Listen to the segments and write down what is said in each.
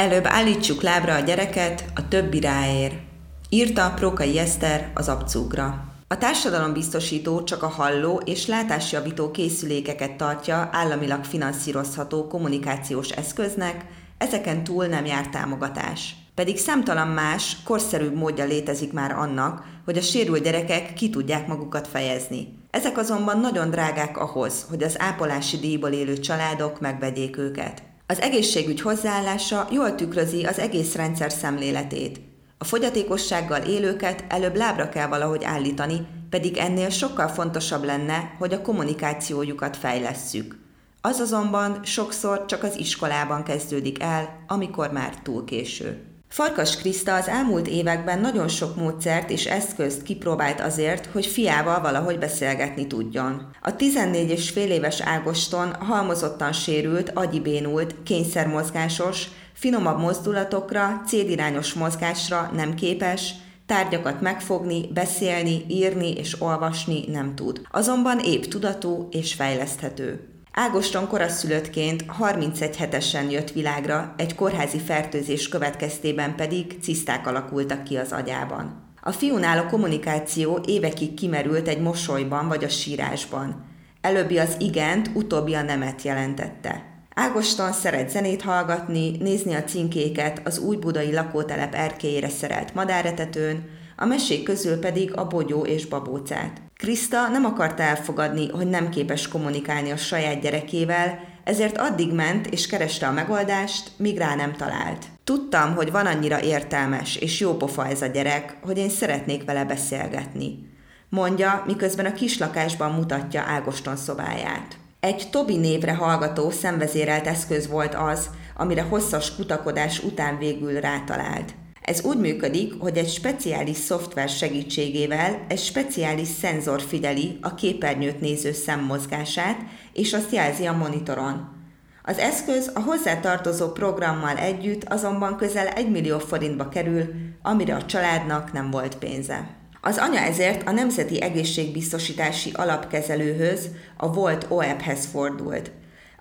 Előbb állítsuk lábra a gyereket, a többi ráér. Írta Prókai Eszter az abcúgra. A társadalombiztosító csak a halló és látásjavító készülékeket tartja államilag finanszírozható kommunikációs eszköznek, ezeken túl nem jár támogatás. Pedig számtalan más, korszerűbb módja létezik már annak, hogy a sérült gyerekek ki tudják magukat fejezni. Ezek azonban nagyon drágák ahhoz, hogy az ápolási díjból élő családok megvegyék őket. Az egészségügy hozzáállása jól tükrözi az egész rendszer szemléletét. A fogyatékossággal élőket előbb lábra kell valahogy állítani, pedig ennél sokkal fontosabb lenne, hogy a kommunikációjukat fejlesszük. Az azonban sokszor csak az iskolában kezdődik el, amikor már túl késő. Farkas Kriszta az elmúlt években nagyon sok módszert és eszközt kipróbált azért, hogy fiával valahogy beszélgetni tudjon. A 14 és fél éves Ágoston halmozottan sérült, agyibénult, kényszermozgásos, finomabb mozdulatokra, cédirányos mozgásra nem képes, tárgyakat megfogni, beszélni, írni és olvasni nem tud. Azonban épp tudatú és fejleszthető. Ágoston koraszülöttként 31 hetesen jött világra, egy kórházi fertőzés következtében pedig ciszták alakultak ki az agyában. A fiúnál a kommunikáció évekig kimerült egy mosolyban vagy a sírásban. Előbbi az igent, utóbbi a nemet jelentette. Ágoston szeret zenét hallgatni, nézni a cinkéket az új budai lakótelep erkélyére szerelt madáretetőn, a mesék közül pedig a bogyó és babócát. Krista nem akarta elfogadni, hogy nem képes kommunikálni a saját gyerekével, ezért addig ment és kereste a megoldást, míg rá nem talált. Tudtam, hogy van annyira értelmes és jó pofa ez a gyerek, hogy én szeretnék vele beszélgetni. Mondja, miközben a kislakásban mutatja Ágoston szobáját. Egy Tobi névre hallgató, szemvezérelt eszköz volt az, amire hosszas kutakodás után végül rátalált. Ez úgy működik, hogy egy speciális szoftver segítségével egy speciális szenzor figyeli a képernyőt néző szem mozgását, és azt jelzi a monitoron. Az eszköz a hozzátartozó programmal együtt azonban közel 1 millió forintba kerül, amire a családnak nem volt pénze. Az anya ezért a Nemzeti Egészségbiztosítási Alapkezelőhöz, a volt OEP-hez fordult.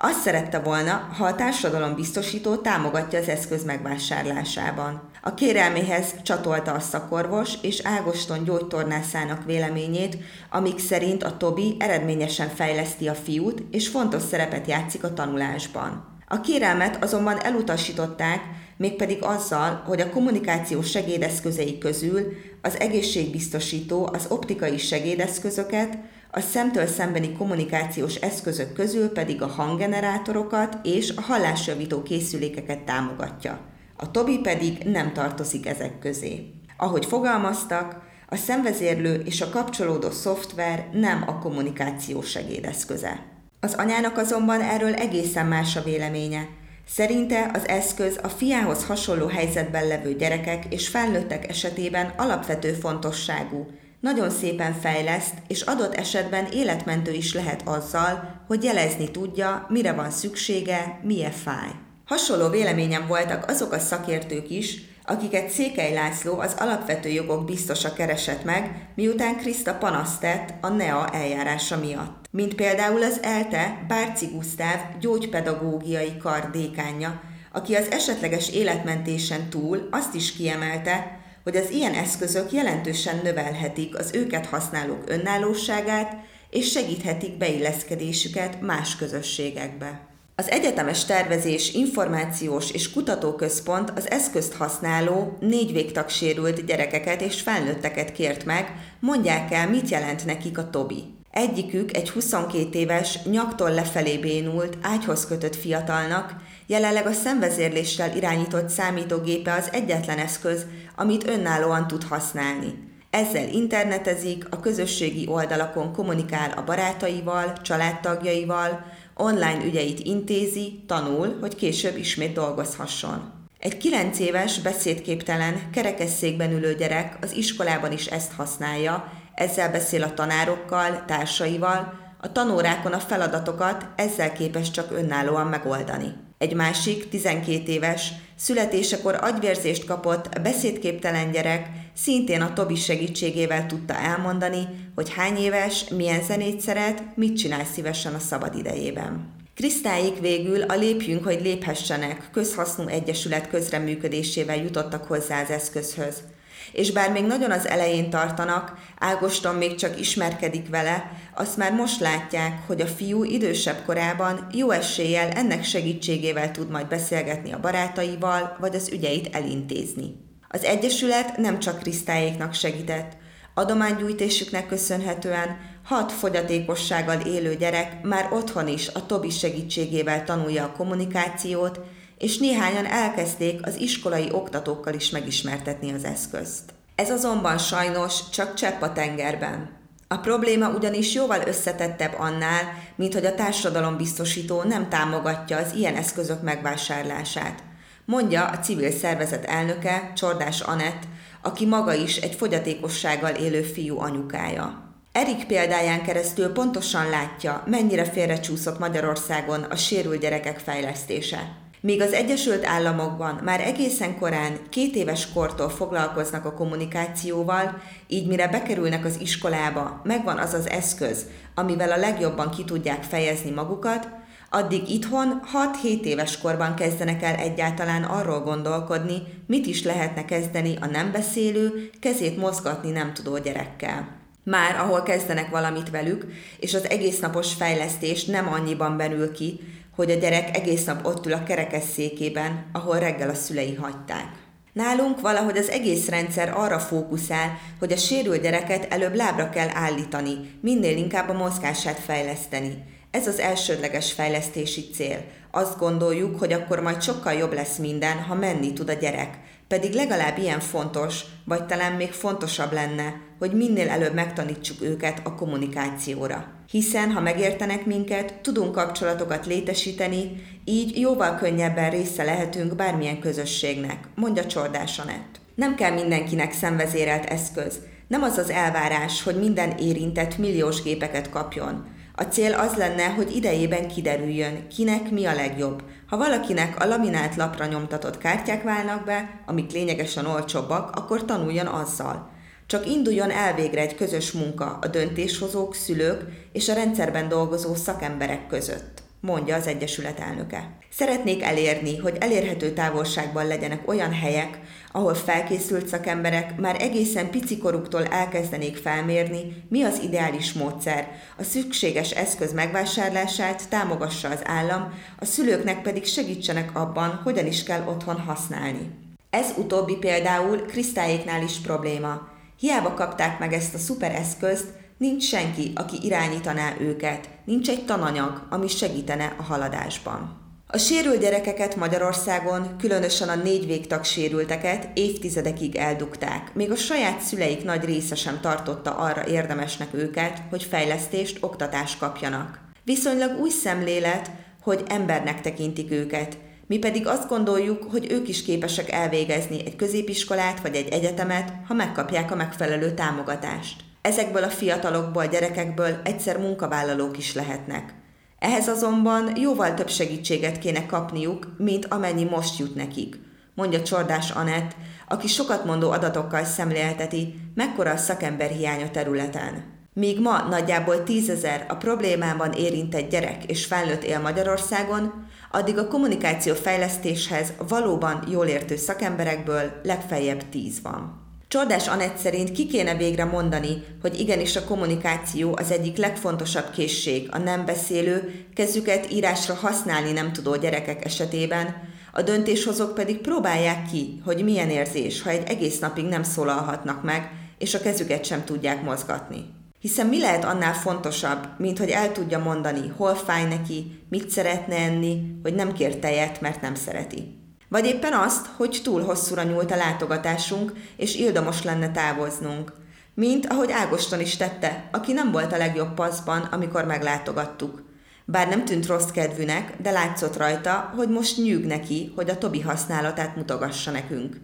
Azt szerette volna, ha a társadalombiztosító támogatja az eszköz megvásárlásában. A kérelméhez csatolta a szakorvos és Ágoston gyógytornászának véleményét, amik szerint a Tobi eredményesen fejleszti a fiút, és fontos szerepet játszik a tanulásban. A kérelmet azonban elutasították, mégpedig azzal, hogy a kommunikáció segédeszközei közül az egészségbiztosító az optikai segédeszközöket, a szemtől szembeni kommunikációs eszközök közül pedig a hanggenerátorokat és a hallásjavító készülékeket támogatja. A Tobi pedig nem tartozik ezek közé. Ahogy fogalmaztak, a szemvezérlő és a kapcsolódó szoftver nem a kommunikáció segédeszköze. Az anyának azonban erről egészen más a véleménye. Szerinte az eszköz a fiához hasonló helyzetben levő gyerekek és felnőttek esetében alapvető fontosságú, nagyon szépen fejleszt, és adott esetben életmentő is lehet azzal, hogy jelezni tudja, mire van szüksége, milyen fáj. Hasonló véleményem voltak azok a szakértők is, akiket Székely László az alapvető jogok biztosa keresett meg, miután Kriszta panaszt tett a NEA eljárása miatt. Mint például az ELTE Bárci Gusztáv gyógypedagógiai kar dékánja, aki az esetleges életmentésen túl azt is kiemelte, hogy az ilyen eszközök jelentősen növelhetik az őket használók önállóságát, és segíthetik beilleszkedésüket más közösségekbe. Az Egyetemes Tervezés Információs és Kutatóközpont az eszközt használó, négy végtagsérült gyerekeket és felnőtteket kért meg, mondják el, mit jelent nekik a Tobi. Egyikük egy 22 éves, nyaktól lefelé bénult, ágyhoz kötött fiatalnak, jelenleg a szemvezérléssel irányított számítógépe az egyetlen eszköz, amit önállóan tud használni. Ezzel internetezik, a közösségi oldalakon kommunikál a barátaival, családtagjaival, online ügyeit intézi, tanul, hogy később ismét dolgozhasson. Egy kilenc éves, beszédképtelen, kerekesszékben ülő gyerek az iskolában is ezt használja, ezzel beszél a tanárokkal, társaival, a tanórákon a feladatokat ezzel képes csak önállóan megoldani. Egy másik, 12 éves, születésekor agyvérzést kapott, beszédképtelen gyerek szintén a Tobi segítségével tudta elmondani, hogy hány éves, milyen zenét szeret, mit csinál szívesen a szabad idejében. Krisztályik végül a Lépjünk, hogy léphessenek közhasznú egyesület közreműködésével jutottak hozzá az eszközhöz. És bár még nagyon az elején tartanak, Ágoston még csak ismerkedik vele, azt már most látják, hogy a fiú idősebb korában jó eséllyel ennek segítségével tud majd beszélgetni a barátaival, vagy az ügyeit elintézni. Az Egyesület nem csak Krisztályéknak segített, adománygyújtésüknek köszönhetően hat fogyatékossággal élő gyerek már otthon is a Tobi segítségével tanulja a kommunikációt, és néhányan elkezdték az iskolai oktatókkal is megismertetni az eszközt. Ez azonban sajnos csak csepp a tengerben. A probléma ugyanis jóval összetettebb annál, mint hogy a társadalombiztosító nem támogatja az ilyen eszközök megvásárlását, mondja a civil szervezet elnöke, Csordás Anett, aki maga is egy fogyatékossággal élő fiú anyukája. Erik példáján keresztül pontosan látja, mennyire félrecsúszott Magyarországon a sérült gyerekek fejlesztése. Míg az Egyesült Államokban már egészen korán, két éves kortól foglalkoznak a kommunikációval, így mire bekerülnek az iskolába, megvan az az eszköz, amivel a legjobban ki tudják fejezni magukat, addig itthon 6-7 éves korban kezdenek el egyáltalán arról gondolkodni, mit is lehetne kezdeni a nem beszélő, kezét mozgatni nem tudó gyerekkel. Már ahol kezdenek valamit velük, és az egésznapos fejlesztés nem annyiban belül ki, hogy a gyerek egész nap ott ül a kerekesszékében, ahol reggel a szülei hagyták. Nálunk valahogy az egész rendszer arra fókuszál, hogy a sérült gyereket előbb lábra kell állítani, minél inkább a mozgását fejleszteni. Ez az elsődleges fejlesztési cél. Azt gondoljuk, hogy akkor majd sokkal jobb lesz minden, ha menni tud a gyerek. Pedig legalább ilyen fontos, vagy talán még fontosabb lenne, hogy minél előbb megtanítsuk őket a kommunikációra. Hiszen, ha megértenek minket, tudunk kapcsolatokat létesíteni, így jóval könnyebben része lehetünk bármilyen közösségnek, mondja Csordás Anett. Nem kell mindenkinek szemvezérelt eszköz. Nem az az elvárás, hogy minden érintett milliós gépeket kapjon. A cél az lenne, hogy idejében kiderüljön, kinek mi a legjobb. Ha valakinek a laminált lapra nyomtatott kártyák válnak be, amik lényegesen olcsóbbak, akkor tanuljon azzal. Csak induljon el végre egy közös munka a döntéshozók, szülők és a rendszerben dolgozó szakemberek között, mondja az Egyesület elnöke. Szeretnék elérni, hogy elérhető távolságban legyenek olyan helyek, ahol felkészült szakemberek már egészen picikoruktól elkezdenék felmérni, mi az ideális módszer, a szükséges eszköz megvásárlását támogassa az állam, a szülőknek pedig segítsenek abban, hogyan is kell otthon használni. Ez utóbbi például Krisztályéknál is probléma. Hiába kapták meg ezt a szuper eszközt, nincs senki, aki irányítaná őket, nincs egy tananyag, ami segítene a haladásban. A sérült gyerekeket Magyarországon, különösen a négy végtag sérülteket évtizedekig eldugták, még a saját szüleik nagy része sem tartotta arra érdemesnek őket, hogy fejlesztést, oktatást kapjanak. Viszonylag új szemlélet, hogy embernek tekintik őket, mi pedig azt gondoljuk, hogy ők is képesek elvégezni egy középiskolát vagy egy egyetemet, ha megkapják a megfelelő támogatást. Ezekből a fiatalokból, gyerekekből egyszer munkavállalók is lehetnek. Ehhez azonban jóval több segítséget kéne kapniuk, mint amennyi most jut nekik, mondja Csordás Anett, aki sokat mondó adatokkal szemlélteti, mekkora a szakember hiány a területen. Míg ma nagyjából tízezer a problémában érintett gyerek és felnőtt él Magyarországon, addig a kommunikáció fejlesztéshez valóban jól értő szakemberekből legfeljebb tíz van. Csordás Anett szerint ki kéne végre mondani, hogy igenis a kommunikáció az egyik legfontosabb készség a nem beszélő, kezüket írásra használni nem tudó gyerekek esetében, a döntéshozók pedig próbálják ki, hogy milyen érzés, ha egy egész napig nem szólalhatnak meg, és a kezüket sem tudják mozgatni. Hiszen mi lehet annál fontosabb, mint hogy el tudja mondani, hol fáj neki, mit szeretne enni, hogy nem kér tejet, mert nem szereti. Vagy éppen azt, hogy túl hosszúra nyúlt a látogatásunk, és ildomos lenne távoznunk. Mint ahogy Ágoston is tette, aki nem volt a legjobb paszban, amikor meglátogattuk. Bár nem tűnt rossz kedvűnek, de látszott rajta, hogy most nyűg neki, hogy a Tobi használatát mutogassa nekünk.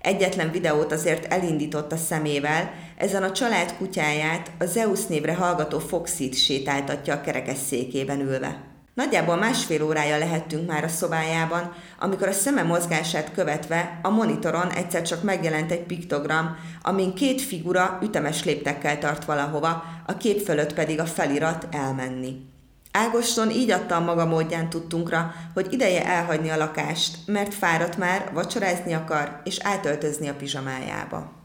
Egyetlen videót azért elindított a szemével, ezen a család kutyáját, a Zeus névre hallgató Foxit sétáltatja a kerekesszékében ülve. Nagyjából másfél órája lehettünk már a szobájában, amikor a szeme mozgását követve a monitoron egyszer csak megjelent egy piktogram, amin két figura ütemes léptekkel tart valahova, a kép fölött pedig a felirat elmenni. Ágoston így adta a maga módján tudtunkra, hogy ideje elhagyni a lakást, mert fáradt már, vacsorázni akar, és átöltözni a pizsamájába.